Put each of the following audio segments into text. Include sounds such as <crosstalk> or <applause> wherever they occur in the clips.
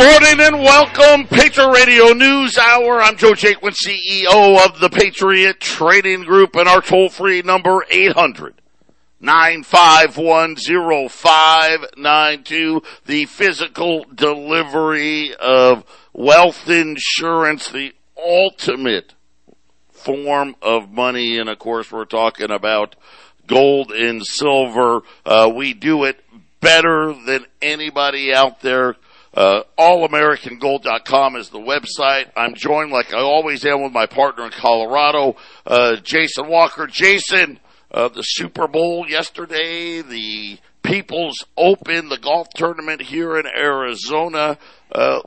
morning and welcome, Patriot Radio News Hour. I'm Joe Jaquin, CEO of the Patriot Trading Group, and our toll free number 800 951 0592. The physical delivery of wealth insurance, the ultimate form of money. And of course, we're talking about gold and silver. Uh, we do it better than anybody out there. Uh, allamericangold.com is the website. I'm joined like I always am with my partner in Colorado, uh, Jason Walker. Jason, uh, the Super Bowl yesterday, the People's Open, the golf tournament here in Arizona. Uh,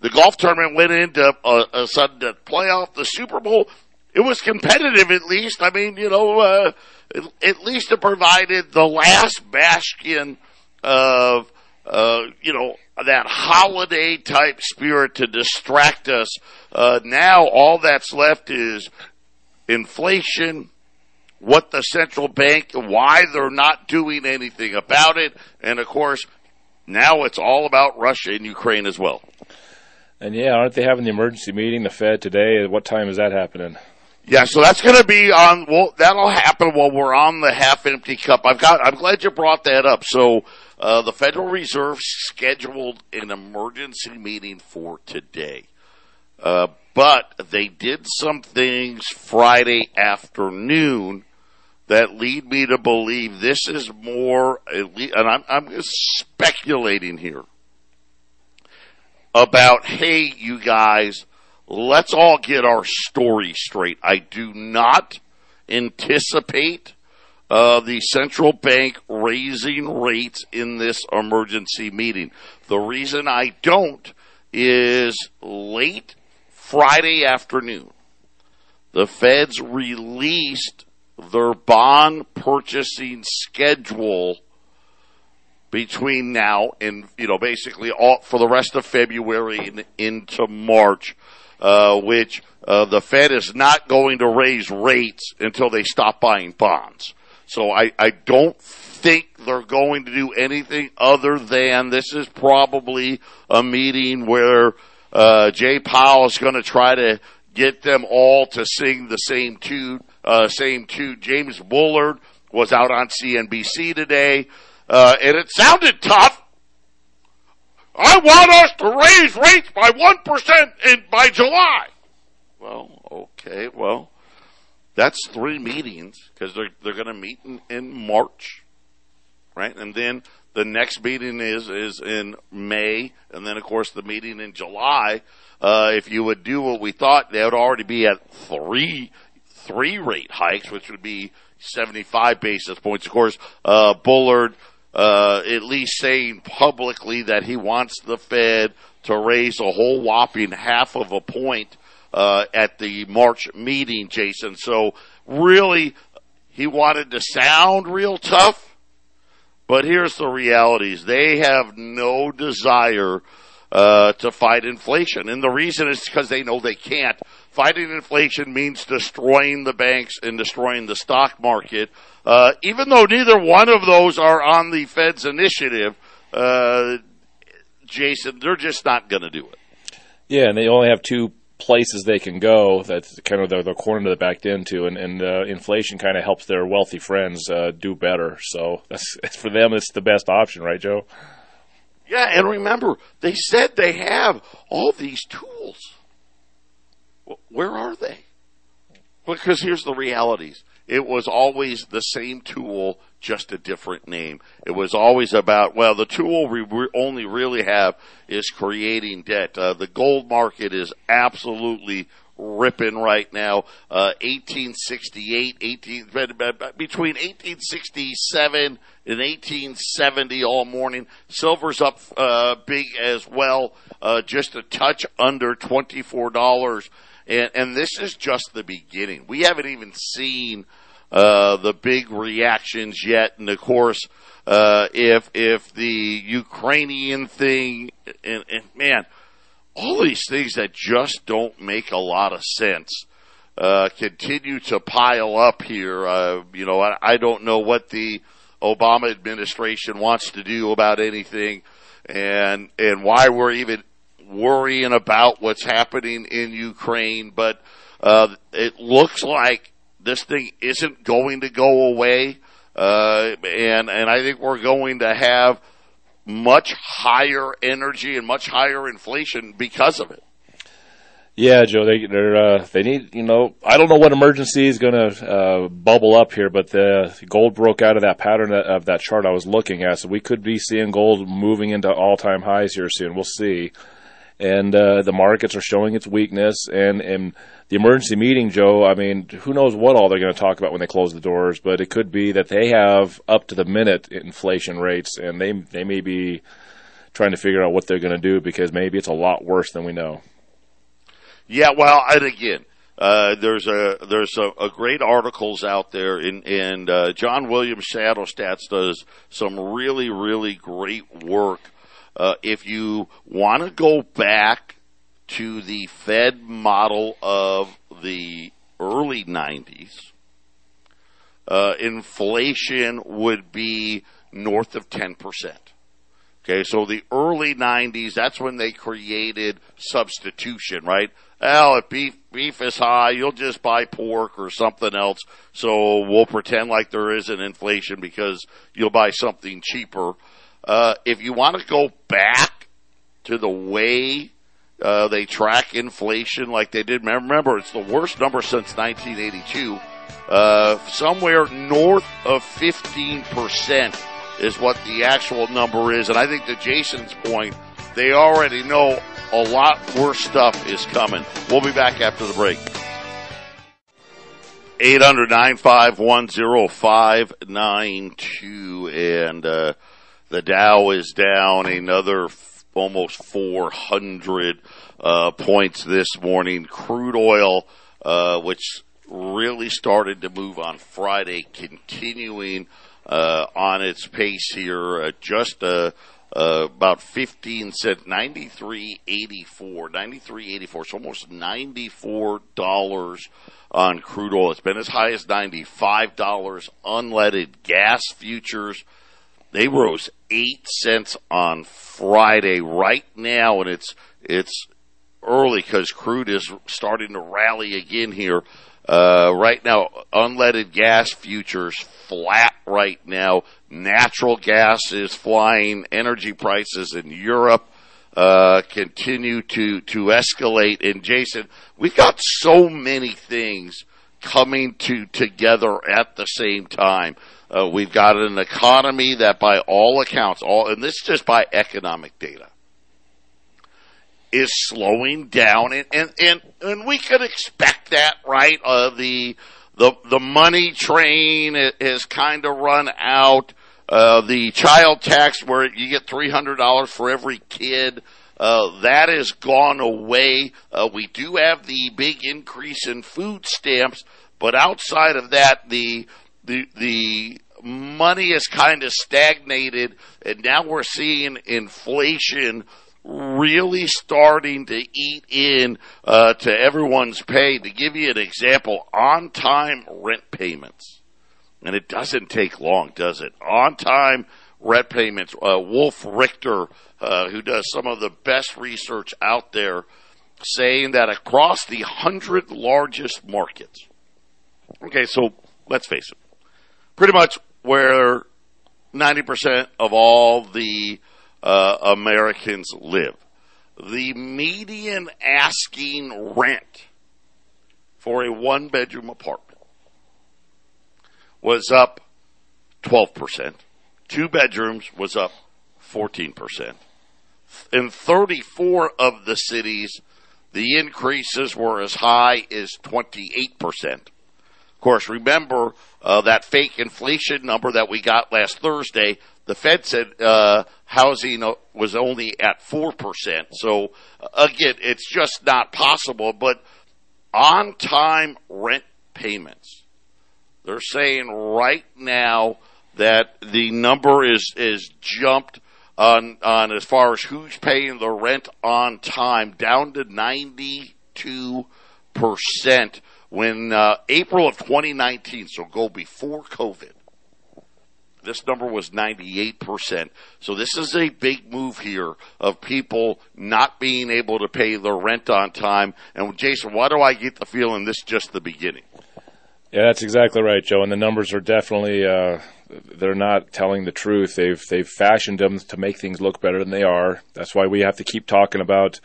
the golf tournament went into a, a sudden playoff. The Super Bowl, it was competitive at least. I mean, you know, uh, at, at least it provided the last bastion of, uh, you know, that holiday type spirit to distract us. Uh, now all that's left is inflation, what the central bank, why they're not doing anything about it, and of course, now it's all about Russia and Ukraine as well. And yeah, aren't they having the emergency meeting, the Fed today? What time is that happening? Yeah, so that's going to be on. Well, that'll happen while we're on the half-empty cup. I've got. I'm glad you brought that up. So uh, the Federal Reserve scheduled an emergency meeting for today. Uh, but they did some things Friday afternoon that lead me to believe this is more, and I'm, I'm speculating here about, hey, you guys, let's all get our story straight. I do not anticipate uh, the central bank raising rates in this emergency meeting. The reason I don't is late Friday afternoon, the feds released their bond purchasing schedule between now and you know basically all for the rest of February and into March, uh, which uh, the Fed is not going to raise rates until they stop buying bonds. So I, I don't think they're going to do anything other than this is probably a meeting where uh, Jay Powell is going to try to get them all to sing the same tune. Uh, same tune. James Bullard was out on CNBC today, uh, and it sounded tough. I want us to raise rates by one percent in by July. Well, okay, well, that's three meetings because they're they're going to meet in, in March, right? And then the next meeting is is in May, and then of course the meeting in July. Uh, if you would do what we thought, they would already be at three three rate hikes, which would be seventy five basis points. Of course, uh, Bullard uh, at least saying publicly that he wants the Fed to raise a whole whopping half of a point uh, at the March meeting, Jason. So really, he wanted to sound real tough, but here's the realities: they have no desire uh, to fight inflation, and the reason is because they know they can't. Fighting inflation means destroying the banks and destroying the stock market. Uh, even though neither one of those are on the Fed's initiative, uh, Jason, they're just not going to do it. Yeah, and they only have two places they can go that's kind of the, the corner they're backed into and, and uh, inflation kind of helps their wealthy friends uh, do better so that's <laughs> for them it's the best option right joe yeah and remember they said they have all these tools where are they because here's the realities it was always the same tool, just a different name. It was always about, well, the tool we only really have is creating debt. Uh, the gold market is absolutely ripping right now. Uh, 1868, 18, between 1867 and 1870 all morning. Silver's up, uh, big as well, uh, just a touch under $24 and, and this is just the beginning. We haven't even seen uh, the big reactions yet. And of course, uh, if if the Ukrainian thing, and, and, man, all these things that just don't make a lot of sense. Uh, continue to pile up here. Uh, you know, I, I don't know what the Obama administration wants to do about anything, and and why we're even worrying about what's happening in Ukraine, but uh, it looks like this thing isn't going to go away, uh, and and I think we're going to have much higher energy and much higher inflation because of it. Yeah, Joe, they they're uh, they need you know I don't know what emergency is going to uh, bubble up here, but the gold broke out of that pattern of that chart I was looking at, so we could be seeing gold moving into all time highs here soon. We'll see, and uh, the markets are showing its weakness, and and the emergency meeting, Joe. I mean, who knows what all they're going to talk about when they close the doors, but it could be that they have up to the minute inflation rates, and they they may be trying to figure out what they're going to do because maybe it's a lot worse than we know. Yeah, well, and again, uh, there's a there's a, a, great articles out there, and, uh, John Williams Shadow Stats does some really really great work. Uh, if you want to go back to the Fed model of the early '90s, uh, inflation would be north of ten percent. Okay, so the early '90s, that's when they created substitution, right? Well, if beef beef is high, you'll just buy pork or something else. So we'll pretend like there isn't inflation because you'll buy something cheaper. Uh, if you want to go back to the way uh, they track inflation like they did, remember it's the worst number since 1982. Uh, somewhere north of 15% is what the actual number is. And I think to Jason's point, they already know a lot worse stuff is coming. We'll be back after the break. 800 and uh, the Dow is down another f- almost 400 uh, points this morning. Crude oil, uh, which really started to move on Friday, continuing uh, on its pace here, uh, just a uh, about 15 cents, 93.84, 93.84. So almost $94 on crude oil. It's been as high as $95 unleaded gas futures. They rose 8 cents on Friday right now and it's, it's early because crude is starting to rally again here. Uh, right now, unleaded gas futures flat right now. Natural gas is flying. Energy prices in Europe uh, continue to to escalate. And Jason, we've got so many things coming to together at the same time. Uh, we've got an economy that, by all accounts, all and this is just by economic data, is slowing down, and and and, and we could expect that, right? Uh, the the the money train has kind of run out. Uh, the child tax, where you get three hundred dollars for every kid, uh, that has gone away. Uh, we do have the big increase in food stamps, but outside of that, the the the money has kind of stagnated, and now we're seeing inflation really starting to eat in uh, to everyone's pay. To give you an example, on time rent payments, and it doesn't take long, does it? On time rent payments. Uh, Wolf Richter, uh, who does some of the best research out there, saying that across the hundred largest markets. Okay, so let's face it, pretty much where 90% of all the uh, Americans live. The median asking rent for a one bedroom apartment was up 12%. Two bedrooms was up 14%. In 34 of the cities, the increases were as high as 28%. Of course, remember uh, that fake inflation number that we got last Thursday the Fed said uh, housing was only at 4%. So, again, it's just not possible. But on time rent payments, they're saying right now that the number is, is jumped on, on as far as who's paying the rent on time down to 92% when uh, April of 2019, so go before COVID This number was 98%. So this is a big move here of people not being able to pay their rent on time. And Jason, why do I get the feeling this is just the beginning? Yeah, that's exactly right, Joe. And the numbers are definitely uh, they're not telling the truth. They've they've fashioned them to make things look better than they are. That's why we have to keep talking about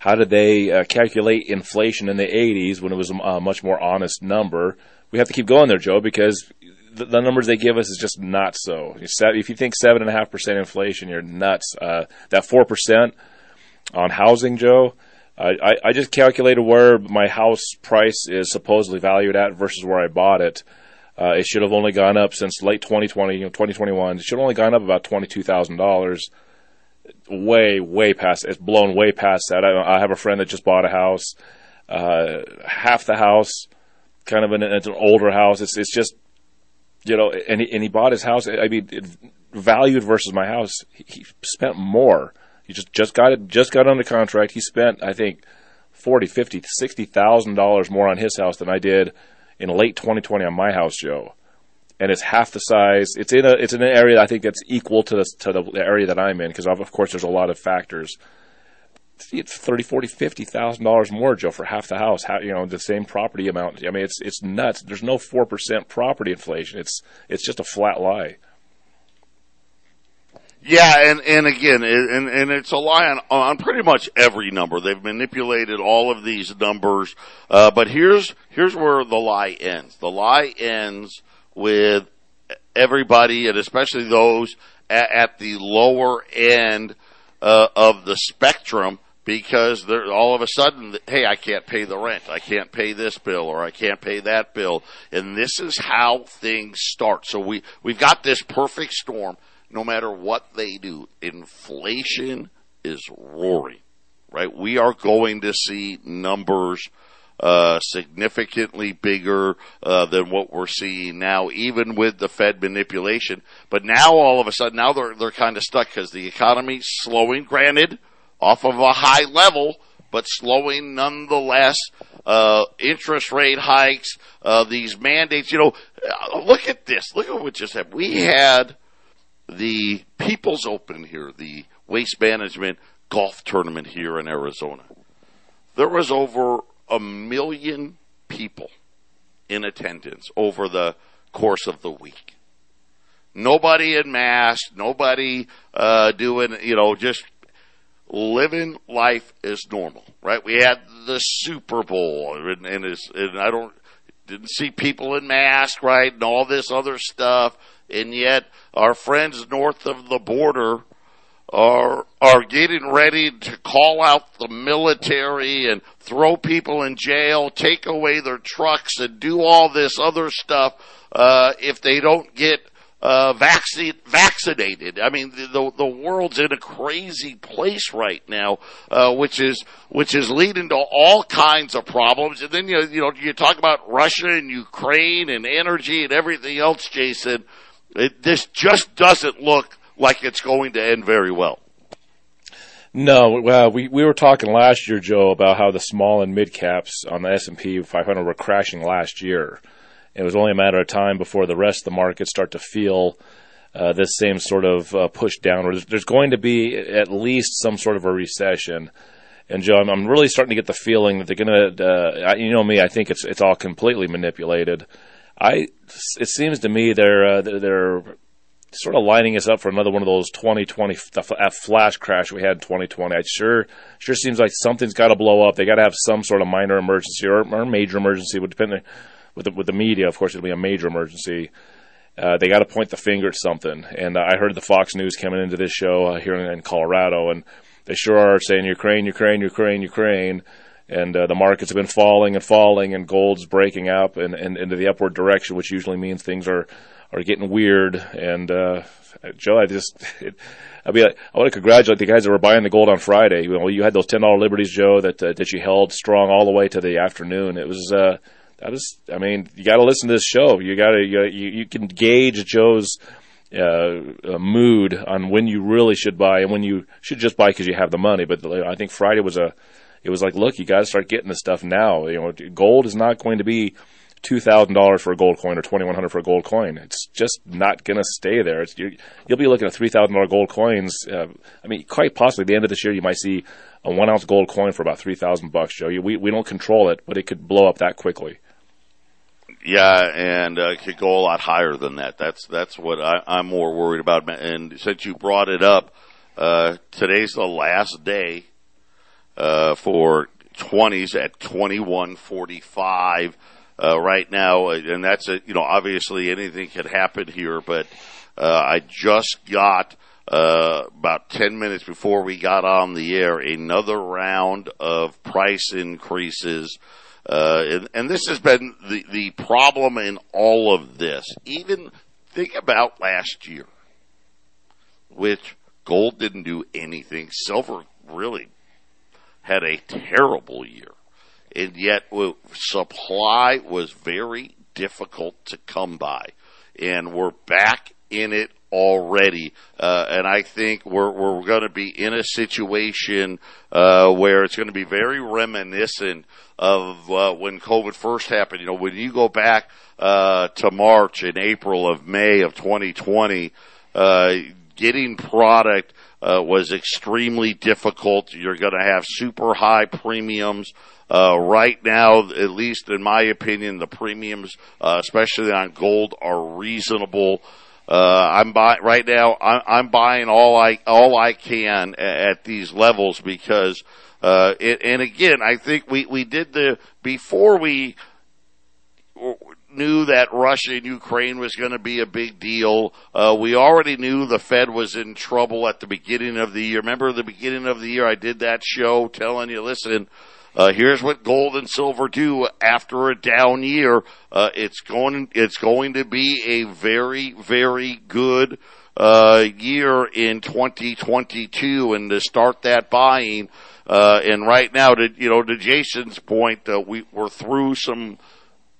how did they uh, calculate inflation in the 80s when it was a much more honest number. We have to keep going there, Joe, because the, the numbers they give us is just not so. If you think seven and a half percent inflation, you're nuts. Uh, that four percent on housing, Joe. I, I just calculated where my house price is supposedly valued at versus where I bought it. Uh, it should have only gone up since late 2020, you know, 2021. It should have only gone up about $22,000. Way, way past, it's blown way past that. I, I have a friend that just bought a house, uh, half the house, kind of an, it's an older house. It's, it's just, you know, and he, and he bought his house. I mean, it, valued versus my house, he, he spent more he just just got it just got under contract. He spent I think forty, fifty, sixty thousand dollars more on his house than I did in late 2020 on my house, Joe. And it's half the size. It's in a it's in an area I think that's equal to the to the area that I'm in because of, of course there's a lot of factors. It's thirty, forty, fifty thousand dollars more, Joe, for half the house. How, you know, the same property amount. I mean, it's it's nuts. There's no four percent property inflation. It's it's just a flat lie. Yeah, and and again, and and it's a lie on on pretty much every number. They've manipulated all of these numbers, uh, but here's here's where the lie ends. The lie ends with everybody, and especially those at, at the lower end uh, of the spectrum, because they're all of a sudden, hey, I can't pay the rent, I can't pay this bill, or I can't pay that bill, and this is how things start. So we we've got this perfect storm no matter what they do, inflation is roaring, right? We are going to see numbers uh, significantly bigger uh, than what we're seeing now, even with the Fed manipulation. But now, all of a sudden, now they're they're kind of stuck because the economy's slowing. Granted, off of a high level, but slowing nonetheless. Uh, interest rate hikes, uh, these mandates. You know, uh, look at this. Look at what just happened. We had the People's Open here, the waste management golf tournament here in Arizona. There was over a million people in attendance over the course of the week. Nobody in mask, nobody uh, doing, you know, just living life as normal, right? We had the Super Bowl, and, and, and I don't didn't see people in masks, right, and all this other stuff and yet our friends north of the border are are getting ready to call out the military and throw people in jail, take away their trucks, and do all this other stuff uh, if they don't get uh, vaccine, vaccinated. I mean, the the world's in a crazy place right now, uh, which is which is leading to all kinds of problems. And then you you know you talk about Russia and Ukraine and energy and everything else, Jason. It, this just doesn't look like it's going to end very well. No, well, we, we were talking last year, Joe, about how the small and mid caps on the S and P 500 were crashing last year. It was only a matter of time before the rest of the market start to feel uh, this same sort of uh, push downward. There's going to be at least some sort of a recession. And Joe, I'm, I'm really starting to get the feeling that they're going to. Uh, you know me, I think it's it's all completely manipulated. I it seems to me they're uh, they're sort of lining us up for another one of those 2020 that flash crash we had in 2020. It sure sure seems like something's got to blow up. They got to have some sort of minor emergency or, or major emergency. Would depend with the, with the media, of course, it'll be a major emergency. Uh, they got to point the finger at something. And I heard the Fox News coming into this show uh, here in, in Colorado, and they sure are saying Ukraine, Ukraine, Ukraine, Ukraine and uh, the markets have been falling and falling, and gold's breaking up and, and into the upward direction, which usually means things are are getting weird. And uh, Joe, I just. <laughs> It, I mean, I want to congratulate the guys that were buying the gold on Friday. You know, you had those ten dollar liberties, Joe, that uh, that you held strong all the way to the afternoon. It was uh, that was. I mean, you got to listen to this show. You got to you, you can gauge Joe's uh, uh, mood on when you really should buy and when you should just buy because you have the money. But I think Friday was a it was like, look, you got to start getting the stuff now. You know, gold is not going to be two thousand dollars for a gold coin or twenty one hundred for a gold coin. It's just not going to stay there. You will be looking at three thousand dollar gold coins. Uh, I mean, quite possibly at the end of this year, you might see a one ounce gold coin for about three thousand bucks, Joe. We we don't control it, but it could blow up that quickly. Yeah, and uh, could go a lot higher than that. That's that's what I, I'm more worried about. And since you brought it up, uh, today's the last day uh, for 20s at 21:45 uh, right now, and that's a you know obviously anything could happen here, but uh, I just got uh, about 10 minutes before we got on the air another round of price increases. Uh, and, and this has been the, the problem in all of this. Even think about last year, which gold didn't do anything. Silver really had a terrible year and yet supply was very difficult to come by. And we're back in it already. Uh, and I think we're, we're going to be in a situation, uh, where it's going to be very reminiscent of, uh, when COVID first happened. You know, when you go back, uh, to March and April of May of 2020, uh, getting product, uh, was extremely difficult. You're going to have super high premiums. Uh, right now, at least in my opinion, the premiums, uh, especially on gold, are reasonable. Uh, I'm buying right now. I'm, buying all I all I can at, at these levels because, uh, it, and again, I think we we did the before we knew that Russia and Ukraine was going to be a big deal. Uh, we already knew the Fed was in trouble at the beginning of the year. Remember the beginning of the year? I did that show telling you, listen uh, here's what gold and silver do after a down year. Uh, it's going, it's going to be a very, very good, uh, year in 2022 and to start that buying, uh, and right now to, you know, to Jason's point, uh, we, we're through some,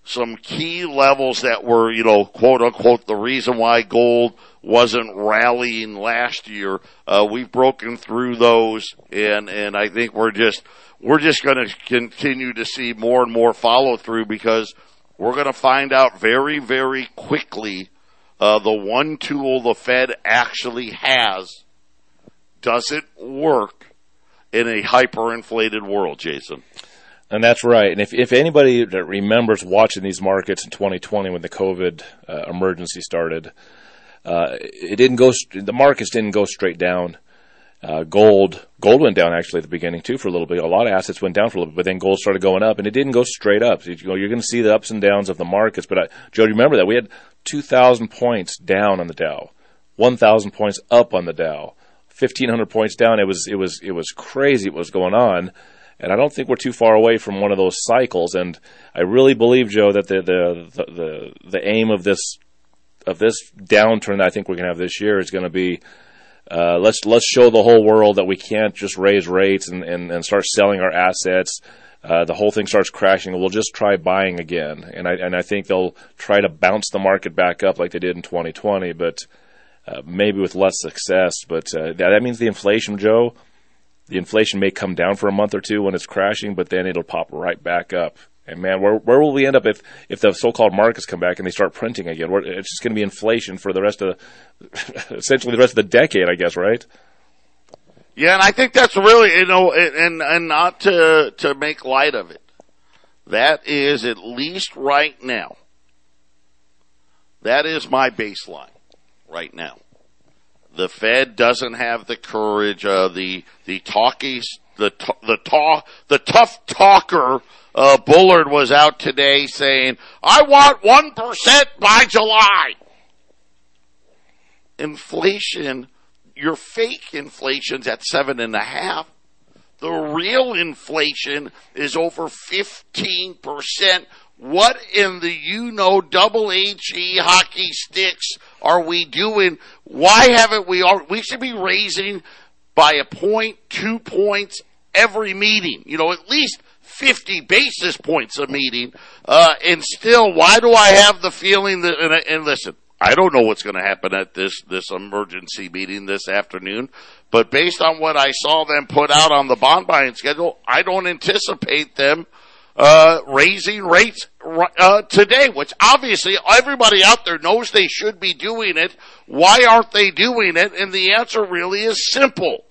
some key levels that were, you know, quote unquote, the reason why gold wasn't rallying last year. Uh, we've broken through those and, and I think we're just, we're just going to continue to see more and more follow through because we're going to find out very, very quickly uh, the one tool the Fed actually has does it work in a hyperinflated world, Jason. And that's right. And if, if anybody that remembers watching these markets in 2020 when the COVID uh, emergency started, uh, it didn't go. The markets didn't go straight down. Uh, gold, gold went down actually at the beginning too for a little bit. A lot of assets went down for a little bit, but then gold started going up, and it didn't go straight up. So you are going to see the ups and downs of the markets. But I, Joe, do you remember that we had 2,000 points down on the Dow, 1,000 points up on the Dow, 1,500 points down. It was it was it was crazy what was going on, and I don't think we're too far away from one of those cycles. And I really believe, Joe, that the the the the, aim of this of this downturn that I think we're going to have this year is going to be uh, let's let's show the whole world that we can't just raise rates and, and, and start selling our assets. Uh, the whole thing starts crashing. We'll just try buying again, and I and I think they'll try to bounce the market back up like they did in 2020, but uh, maybe with less success. But uh, that, that means the inflation, Joe. The inflation may come down for a month or two when it's crashing, but then it'll pop right back up. And man, where where will we end up if if the so-called markets come back and they start printing again? It's just going to be inflation for the rest of the, <laughs> essentially the rest of the decade, I guess, right? Yeah, and I think that's really you know, and and not to to make light of it. That is at least right now. That is my baseline right now. The Fed doesn't have the courage. Uh, the the talkies, the the talk, the tough talker uh, Bullard was out today saying, I want 1% by July. Inflation, your fake inflation's at seven and a half. The real inflation is over 15%. What in the you know double HE hockey sticks are we doing? Why haven't we we should be raising by a point, two points every meeting. You know, at least 50 basis points a meeting, uh, and still, why do I have the feeling that, and, and listen, I don't know what's going to happen at this, this emergency meeting this afternoon, but based on what I saw them put out on the bond buying schedule, I don't anticipate them, uh, raising rates uh, today, which obviously everybody out there knows they should be doing it. Why aren't they doing it? And the answer really is simple.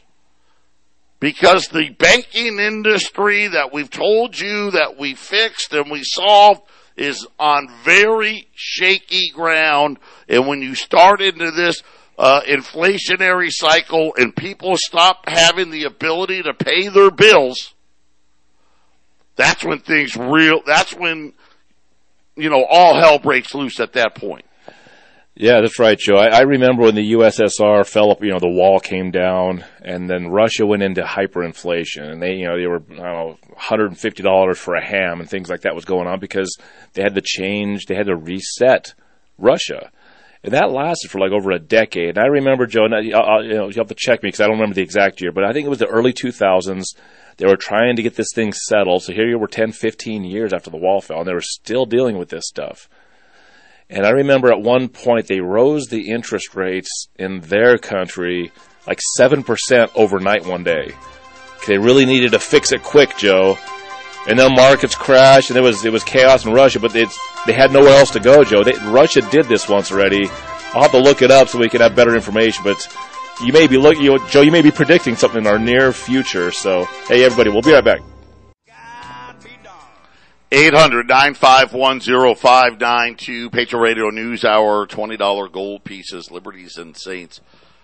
Because the banking industry that we've told you that we fixed and we solved is on very shaky ground. And when you start into this uh, inflationary cycle and people stop having the ability to pay their bills, that's when things real, that's when, you know, all hell breaks loose at that point. Yeah, that's right, Joe. I, I remember when the USSR fell up, you know, the wall came down and then Russia went into hyperinflation and they, you know, they were, I don't know, $150 for a ham and things like that was going on because they had to change, they had to reset Russia. And that lasted for like over a decade. And I remember, Joe, and I, you know, you have to check me because I don't remember the exact year, but I think it was the early 2000s. They were trying to get this thing settled. So here you were 10, 15 years after the wall fell, and they were still dealing with this stuff. And I remember at one point they rose the interest rates in their country like 7% overnight one day. They really needed to fix it quick, Joe. And then markets crashed and it was, it was chaos in Russia, but it's, they had nowhere else to go, Joe. They, Russia did this once already. I'll have to look it up so we can have better information, but you may be looking, you Joe, you may be predicting something in our near future. So, hey, everybody, we'll be right back. 800-951-0592, Patriot Radio News Hour, $20 gold pieces, Liberties and Saints,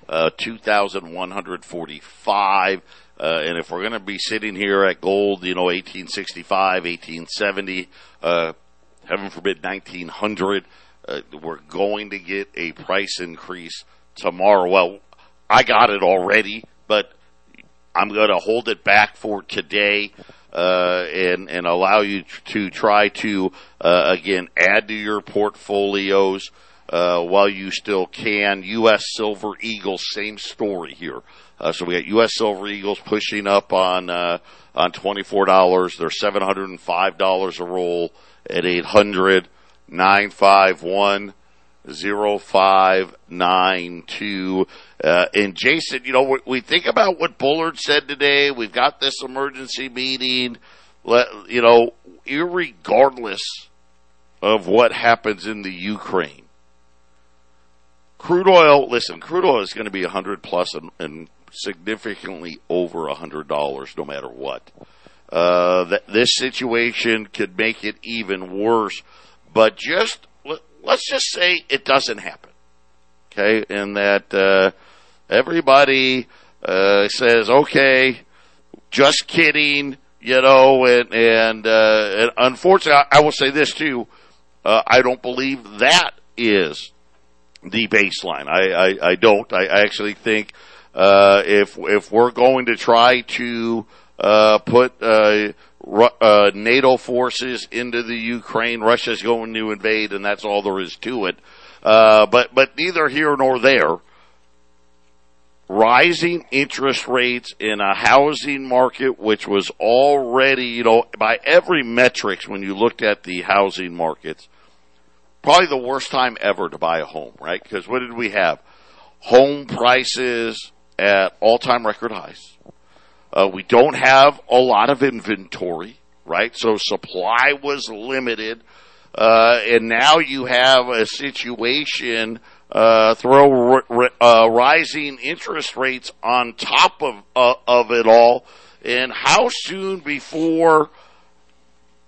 uh, 2,145. Uh, and if we're going to be sitting here at gold, you know, 1865, 1870, uh, heaven forbid 1900, uh, we're going to get a price increase tomorrow. Well, I got it already, but I'm going to hold it back for today uh, and and allow you to try to uh, again add to your portfolios uh, while you still can. U.S. Silver Eagles, same story here. Uh, so we got U.S. Silver Eagles pushing up on uh, on twenty four dollars. They're seven hundred and five dollars a roll at eight hundred nine five one zero five nine two. Uh, and Jason, you know, we, think about what Bullard said today. We've got this emergency meeting. Let, you know, regardless of what happens in the Ukraine, crude oil. Listen, crude oil is going to be a hundred plus and, and, significantly over a hundred dollars, no matter what. Uh, th- this situation could make it even worse. But just let's just say it doesn't happen. Okay, and that uh, everybody uh, says, okay, just kidding, you know, and, and, uh, and unfortunately, I, I, will say this too, uh, I don't believe that is the baseline. I, I, I don't. I, I actually think, uh, if, if we're going to try to, uh, put, uh, NATO forces into the Ukraine. Russia's going to invade, and that's all there is to it. Uh, but but neither here nor there rising interest rates in a housing market which was already, you know, by every metrics when you looked at the housing markets, probably the worst time ever to buy a home, right? Because what did we have? Home prices at all time record highs. Uh, we don't have a lot of inventory, right? So supply was limited. Uh, and now you have a situation uh, throw uh, rising interest rates on top of uh, of it all, and how soon before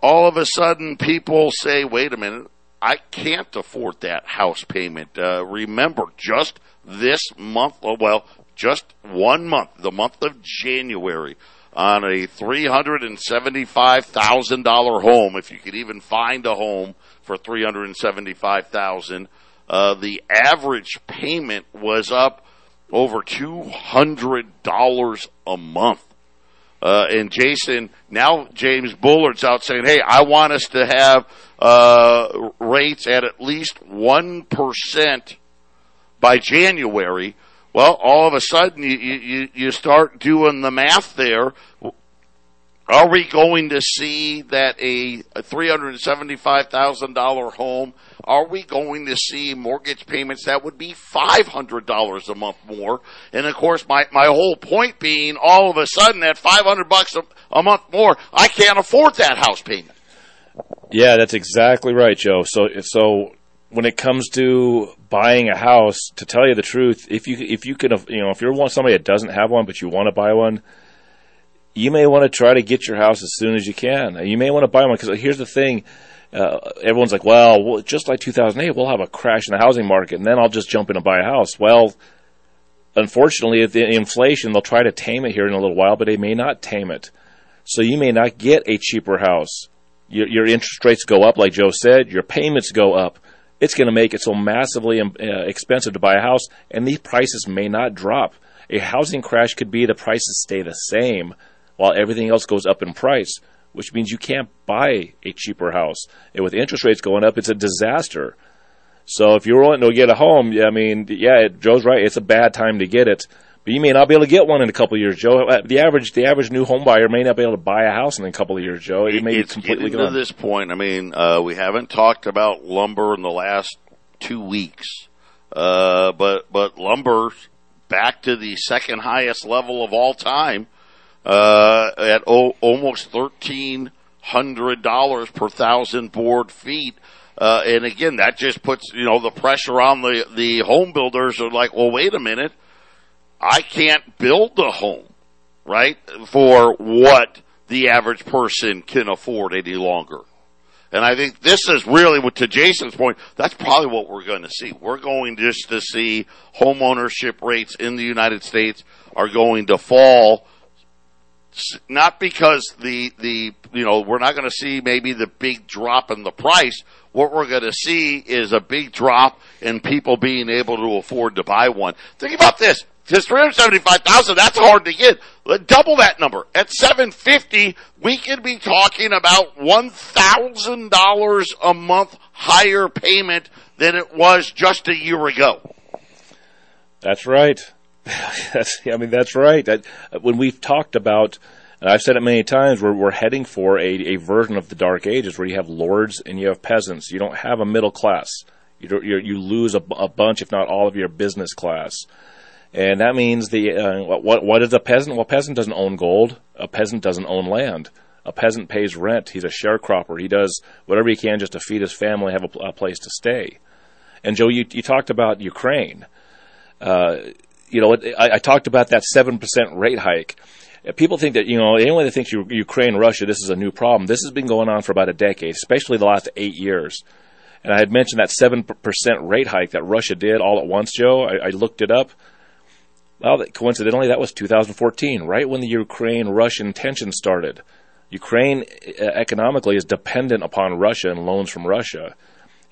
all of a sudden people say, "Wait a minute, I can't afford that house payment." Uh, remember, just this month, oh, well, just one month, the month of January, on a three hundred and seventy-five thousand dollar home, if you could even find a home for three hundred and seventy-five thousand. dollars uh, the average payment was up over $200 a month. Uh, and Jason, now James Bullard's out saying, hey, I want us to have, uh, rates at at least 1% by January. Well, all of a sudden you, you, you start doing the math there. Are we going to see that a, a $375,000 home are we going to see mortgage payments that would be $500 a month more? And of course, my, my whole point being all of a sudden at 500 bucks a, a month more, I can't afford that house payment. Yeah, that's exactly right, Joe. So so when it comes to buying a house, to tell you the truth, if you if you can you know if you're one somebody that doesn't have one but you want to buy one, you may want to try to get your house as soon as you can. You may want to buy one because here's the thing. Uh, everyone's like, well, well, just like 2008, we'll have a crash in the housing market, and then I'll just jump in and buy a house. Well, unfortunately, the inflation, they'll try to tame it here in a little while, but they may not tame it. So you may not get a cheaper house. Your, your interest rates go up, like Joe said. Your payments go up. It's going to make it so massively um, uh, expensive to buy a house, and these prices may not drop. A housing crash could be the prices stay the same while everything else goes up in price, which means you can't buy a cheaper house. And with interest rates going up, it's a disaster. So if you're wanting to get a home, I mean, yeah, Joe's right. It's a bad time to get it, but you may not be able to get one in a couple of years, Joe. Uh, the average, the average new home buyer may not be able to buy a house in a couple of years, Joe. It may it's be completely gone. to this point. I mean, uh, we haven't talked about lumber in the last two weeks, uh, but but lumber's back to the second highest level of all time uh, at o- almost thirteen hundred dollars per thousand board feet. Uh, and again, that just puts you know the pressure on the the home builders. Are like, well, wait a minute, I can't build a home, right, for what the average person can afford any longer. And I think this is really what, to Jason's point, that's probably what we're going to see. We're going just to see home ownership rates in the United States are going to fall not because the the you know we're not going to see maybe the big drop in the price. What we're going to see is a big drop in people being able to afford to buy one. Think about this: just three hundred seventy-five thousand. That's hard to get. Double that number at seven fifty. We could be talking about one thousand dollars a month higher payment than it was just a year ago. That's right. <laughs> that's, I mean, that's right. That, uh, when we've talked about, and I've said it many times, we're, we're heading for a, a version of the Dark Ages where you have lords and you have peasants. You don't have a middle class. You, you lose a, a, bunch, if not all, of your business class. And that means the uh, what what is a peasant? Well, a peasant doesn't own gold. A peasant doesn't own land. A peasant pays rent. He's a sharecropper. He does whatever he can just to feed his family, have a, a place to stay. And Joe, you, you talked about Ukraine. Uh, you know, I, I talked about that 7% rate hike. People think that, you know, anyone that thinks Ukraine, Russia, this is a new problem. This has been going on for about a decade, especially the last eight years. And I had mentioned that 7% rate hike that Russia did all at once, Joe. I, I looked it up. Well, coincidentally, that was 2014, right when the Ukraine Russian tension started. Ukraine uh, economically is dependent upon Russia and loans from Russia.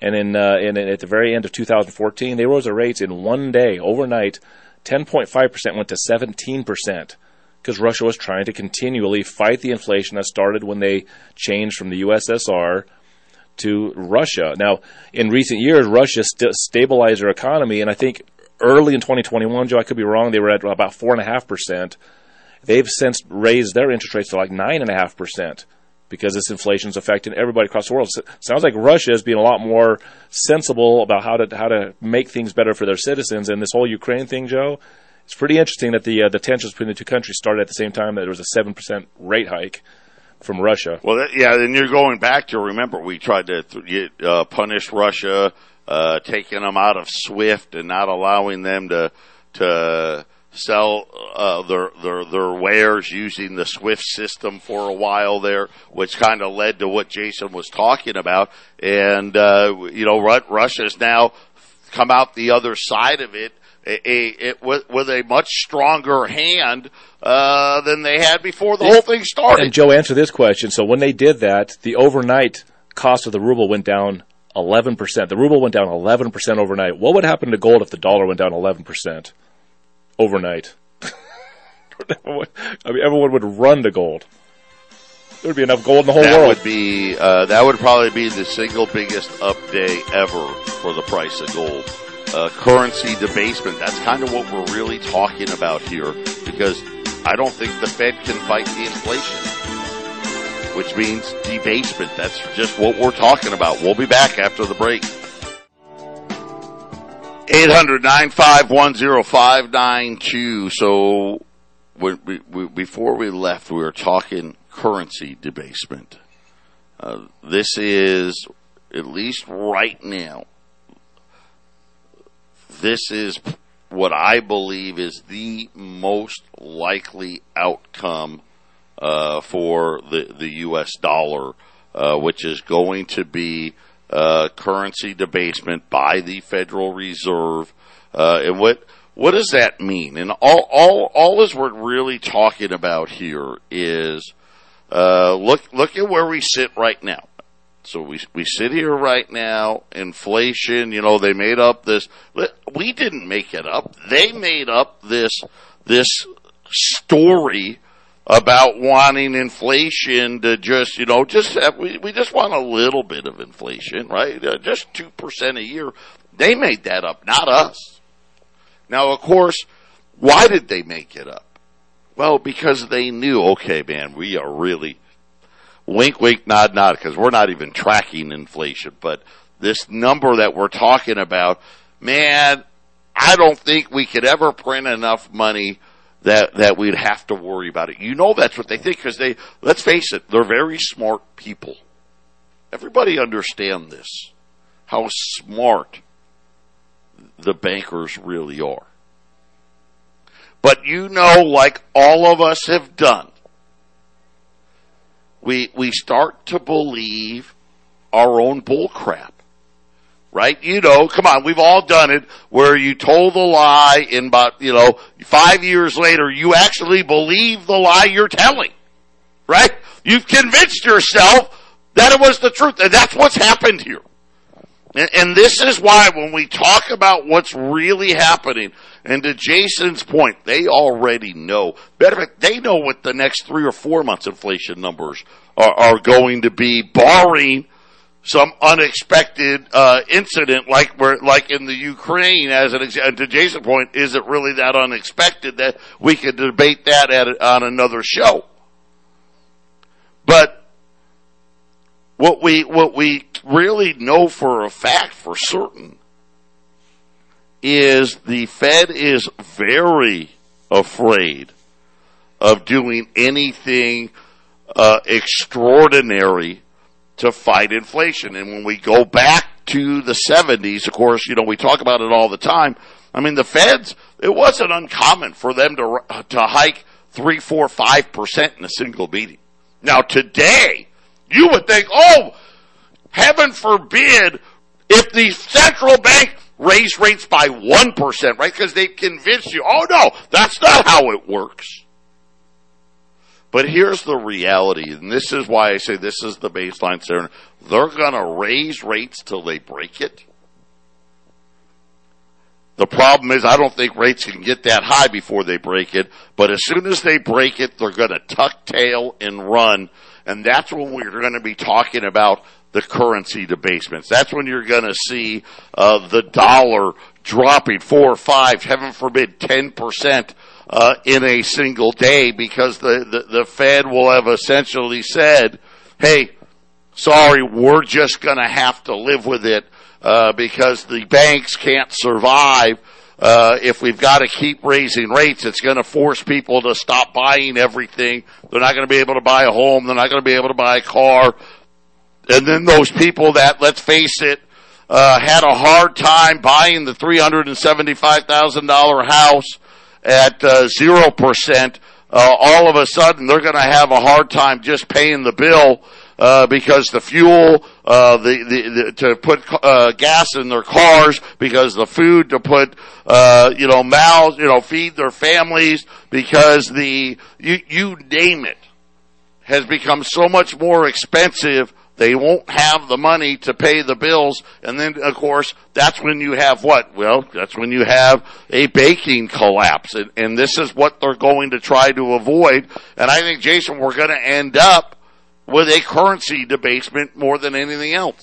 And in, uh, in, at the very end of 2014, they rose their rates in one day, overnight, 10.5% went to 17% because Russia was trying to continually fight the inflation that started when they changed from the USSR to Russia. Now, in recent years, Russia st- stabilized their economy, and I think early in 2021, Joe, I could be wrong, they were at about 4.5%. They've since raised their interest rates to like 9.5% because this inflation is affecting everybody across the world. So sounds like Russia is being a lot more sensible about how to how to make things better for their citizens. And this whole Ukraine thing, Joe, it's pretty interesting that the uh, the tensions between the two countries started at the same time. That there was a seven percent rate hike from Russia. Well, that, yeah, and you're going back to remember we tried to uh, punish Russia, uh, taking them out of SWIFT and not allowing them to to sell uh, their their their wares using the Swift system for a while there, which kind of led to what Jason was talking about. And uh, you know, Russia's now come out the other side of it. A, a, it with, with, a much stronger hand uh, than they had before the whole thing started. And Joe, answer this question. So when they did that, the overnight cost of the ruble went down 11%. The ruble went down 11% overnight. What would happen to gold if the dollar went down 11%? overnight. <laughs> I mean, everyone would run to gold. There would be enough gold in the whole that world. Would be, uh, that would probably be the single biggest up day ever for the price of gold. Uh, currency debasement, that's kind of what we're really talking about here because I don't think the Fed can fight the inflation, which means debasement. That's just what we're talking about. We'll be back after the break. 800-951-0592. So we, we, before we left, we were talking currency debasement. Uh, this is, at least right now, this is what I believe is the most likely outcome uh, for the the U.S. dollar, uh, which is going to be uh, currency debasement by the Federal Reserve. Uh, and what what does that mean? And all all all is we're really talking about here is uh, look look at where we sit right now. So we we sit here right now. Inflation, you know, they made up this. We didn't make it up. They made up this this story about wanting inflation to just, you know, just have, we we just want a little bit of inflation, right? Uh, just two percent a year. They made that up, not us. Now, of course, why did they make it up? Well, because they knew, okay, man, we are really wink, wink, nod, nod, because we're not even tracking inflation. But this number that we're talking about, man, I don't think we could ever print enough money that that we'd have to worry about it. You know that's what they think because they let's face it, they're very smart people. Everybody understand this. How smart the bankers really are. But you know, like all of us have done, we we start to believe our own bull crap. Right? You know, come on, we've all done it where you told a lie and about, you know, five years later you actually believe the lie you're telling. Right? You've convinced yourself that it was the truth. And that's what's happened here. And, and this is why when we talk about what's really happening, and to Jason's point, they already know. Better fact, they know what the next three or four months inflation numbers are, are going to be, barring some unexpected uh, incident like where, like in the Ukraine. As an example, to Jason's point, is it really that unexpected that we could debate that at, on another show? But what we what we really know for a fact, for certain, is the Fed is very afraid of doing anything uh, extraordinary to fight inflation. And when we go back to the 70s, of course, you know, we talk about it all the time. I mean, the Feds, it wasn't uncommon for them to, to hike three, four, five percent in a single meeting. Now today, you would think, oh, heaven forbid if the central bank raised rates by 1%, right? Because they've convinced you, oh no, that's not how it works. But here's the reality, and this is why I say this is the baseline scenario. They're gonna raise rates till they break it. The problem is I don't think rates can get that high before they break it, but as soon as they break it, they're gonna tuck tail and run, and that's when we're gonna be talking about the currency debasements. That's when you're going to see uh, the dollar dropping four or five, heaven forbid, ten percent uh, in a single day because the, the, the Fed will have essentially said, "Hey, sorry, we're just going to have to live with it uh, because the banks can't survive." Uh, if we've got to keep raising rates, it's going to force people to stop buying everything. They're not going to be able to buy a home. They're not going to be able to buy a car. And then those people that, let's face it, uh, had a hard time buying the $375,000 house at uh, 0%, uh, all of a sudden they're going to have a hard time just paying the bill uh, because the fuel, uh, the, the, the to put uh, gas in their cars, because the food to put, uh, you know, mouths, you know, feed their families, because the you you name it has become so much more expensive they won't have the money to pay the bills. And then, of course, that's when you have what? Well, that's when you have a banking collapse. And, and this is what they're going to try to avoid. And I think, Jason, we're going to end up with a currency debasement more than anything else.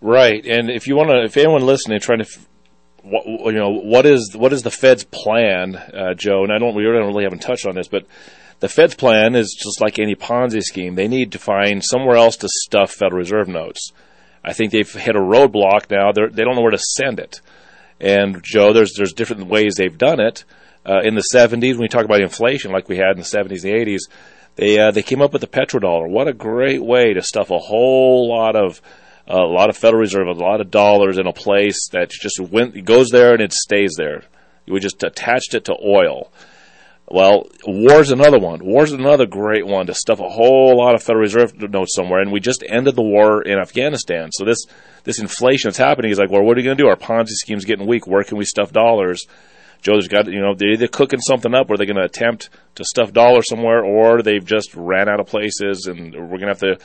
Right. And if you want to, if anyone listening trying to, what, you know, what is, what is the Fed's plan, uh, Joe? And I don't, we don't really haven't touched on this, but the Fed's plan is just like any Ponzi scheme. They need to find somewhere else to stuff Federal Reserve notes. I think they've hit a roadblock now. They're, they do not know where to send it. And Joe, there's there's different ways they've done it. Uh, in the 70s, when we talk about inflation, like we had in the 70s and 80s, they uh, they came up with the petrodollar. What a great way to stuff a whole lot of a lot of Federal Reserve, a lot of dollars in a place that just went goes there and it stays there. We just attached it to oil. Well, war's another one. War's another great one to stuff a whole lot of Federal Reserve notes somewhere, and we just ended the war in Afghanistan. So this this inflation that's happening is like, well, what are we going to do? Our Ponzi scheme's getting weak. Where can we stuff dollars? Joe's got, you know, they're either cooking something up, or they're going to attempt to stuff dollars somewhere, or they've just ran out of places, and we're going to have to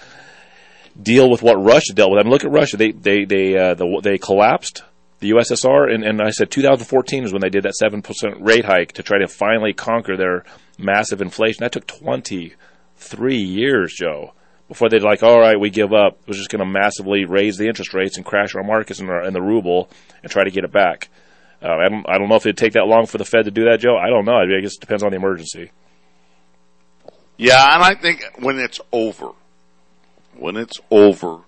deal with what Russia dealt with. I mean, look at Russia. They they they uh, the, they collapsed the USSR, and, and I said 2014 is when they did that seven percent rate hike to try to finally conquer their massive inflation. That took 23 years, Joe, before they'd like, all right, we give up. We're just going to massively raise the interest rates and crash our markets and, our, and the ruble and try to get it back. Uh, I don't I don't know if it'd take that long for the Fed to do that, Joe. I don't know. I guess it depends on the emergency. Yeah, and I think when it's over, when it's over,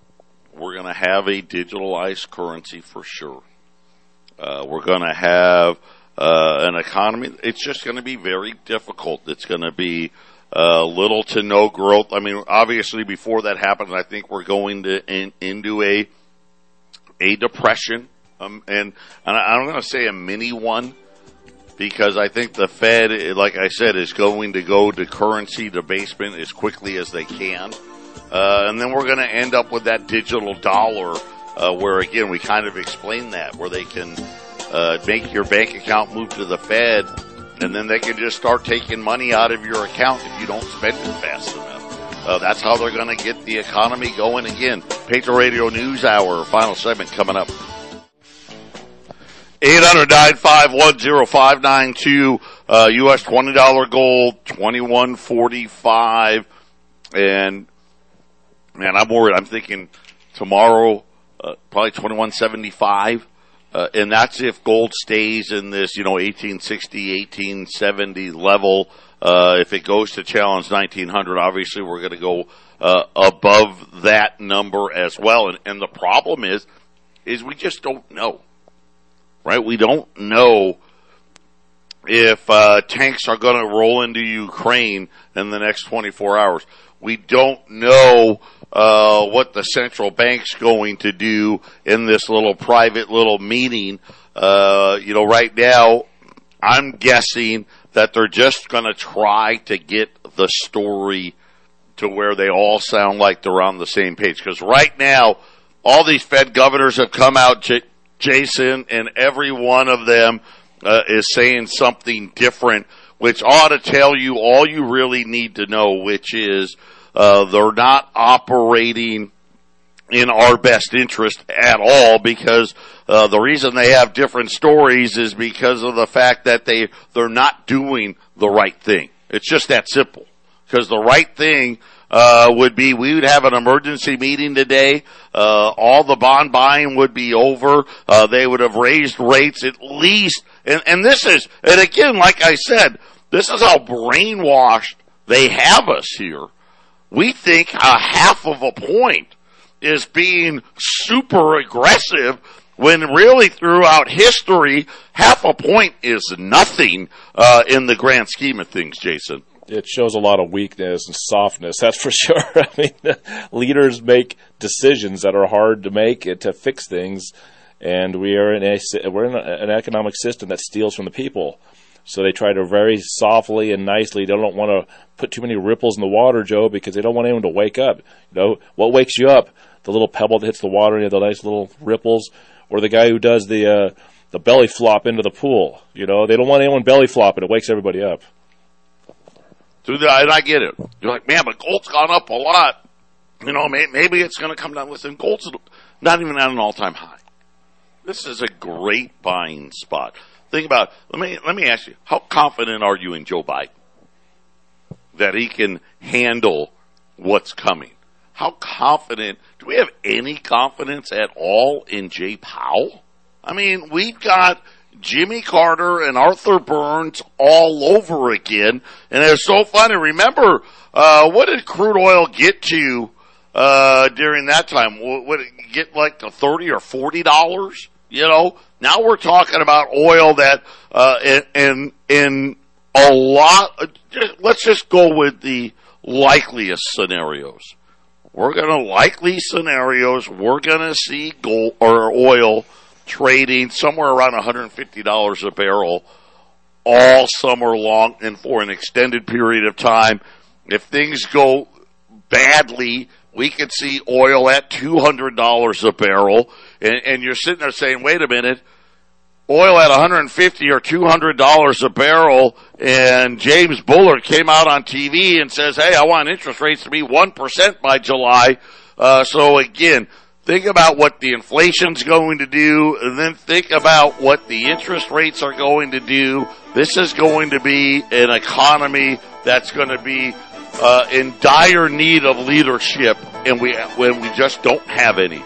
we're going to have a digitalized currency for sure. Uh, we're going to have uh, an economy. It's just going to be very difficult. It's going to be uh, little to no growth. I mean, obviously, before that happens, I think we're going to in, into a a depression, um, and, and I'm going to say a mini one because I think the Fed, like I said, is going to go to currency debasement as quickly as they can. Uh, and then we're going to end up with that digital dollar uh, where again we kind of explain that where they can uh, make your bank account move to the Fed, and then they can just start taking money out of your account if you don't spend it fast enough. Uh, that's how they're going to get the economy going again. Patriot Radio News Hour, final segment coming up. 800 uh, U.S. $20 gold, 2145 And, man, I'm worried. I'm thinking tomorrow, uh, probably 2175 uh, and that's if gold stays in this, you know, 1860, 1870 level. Uh, if it goes to challenge 1900, obviously we're going to go uh, above that number as well. And, and the problem is, is we just don't know, right? We don't know if uh, tanks are going to roll into Ukraine in the next 24 hours. We don't know uh, what the central bank's going to do in this little private little meeting. Uh, you know, right now, I'm guessing that they're just going to try to get the story to where they all sound like they're on the same page. Because right now, all these Fed governors have come out, J- Jason, and every one of them uh, is saying something different, which ought to tell you all you really need to know, which is uh, they're not operating in our best interest at all because uh, the reason they have different stories is because of the fact that they they're not doing the right thing. It's just that simple. Because the right thing uh, would be we would have an emergency meeting today. Uh, all the bond buying would be over. Uh, they would have raised rates at least. And, and this is, and again, like I said, this is how brainwashed they have us here we think a half of a point is being super aggressive when really throughout history, half a point is nothing uh, in the grand scheme of things, Jason. It shows a lot of weakness and softness, <laughs> that's for sure. I mean, leaders make decisions that are hard to make to fix things, and we are in a we're in an economic system that steals from the people. So they try to very softly and nicely. They don't want to put too many ripples in the water, Joe, because they don't want anyone to wake up. You know, what wakes you up? The little pebble that hits the water and you have the nice little ripples, or the guy who does the uh, the belly flop into the pool. You know, they don't want anyone belly flopping. It wakes everybody up. Through the, and I get it. You're like, man, but gold's gone up a lot. You know, maybe it's going to come down. Listen, gold's not even at an all-time high. This is a great buying spot. Think about let me let me ask you, how confident are you in Joe Biden that he can handle what's coming? How confident do we have any confidence at all in Jay Powell? I mean, we've got Jimmy Carter and Arthur Burns all over again, and it's so funny. Remember, uh, what did crude oil get to uh, during that time? Would it get like to thirty or forty dollars? You know, now we're talking about oil that, uh, in, in, in a lot, let's just go with the likeliest scenarios. We're going to likely scenarios. We're going to see gold or oil trading somewhere around $150 a barrel all summer long and for an extended period of time. If things go badly, we could see oil at $200 a barrel. And, and you're sitting there saying, wait a minute, oil at 150 or 200 dollars a barrel and James Bullard came out on TV and says, "Hey, I want interest rates to be 1% by July." Uh, so again, think about what the inflation's going to do and then think about what the interest rates are going to do. This is going to be an economy that's going to be uh, in dire need of leadership and we when we just don't have any.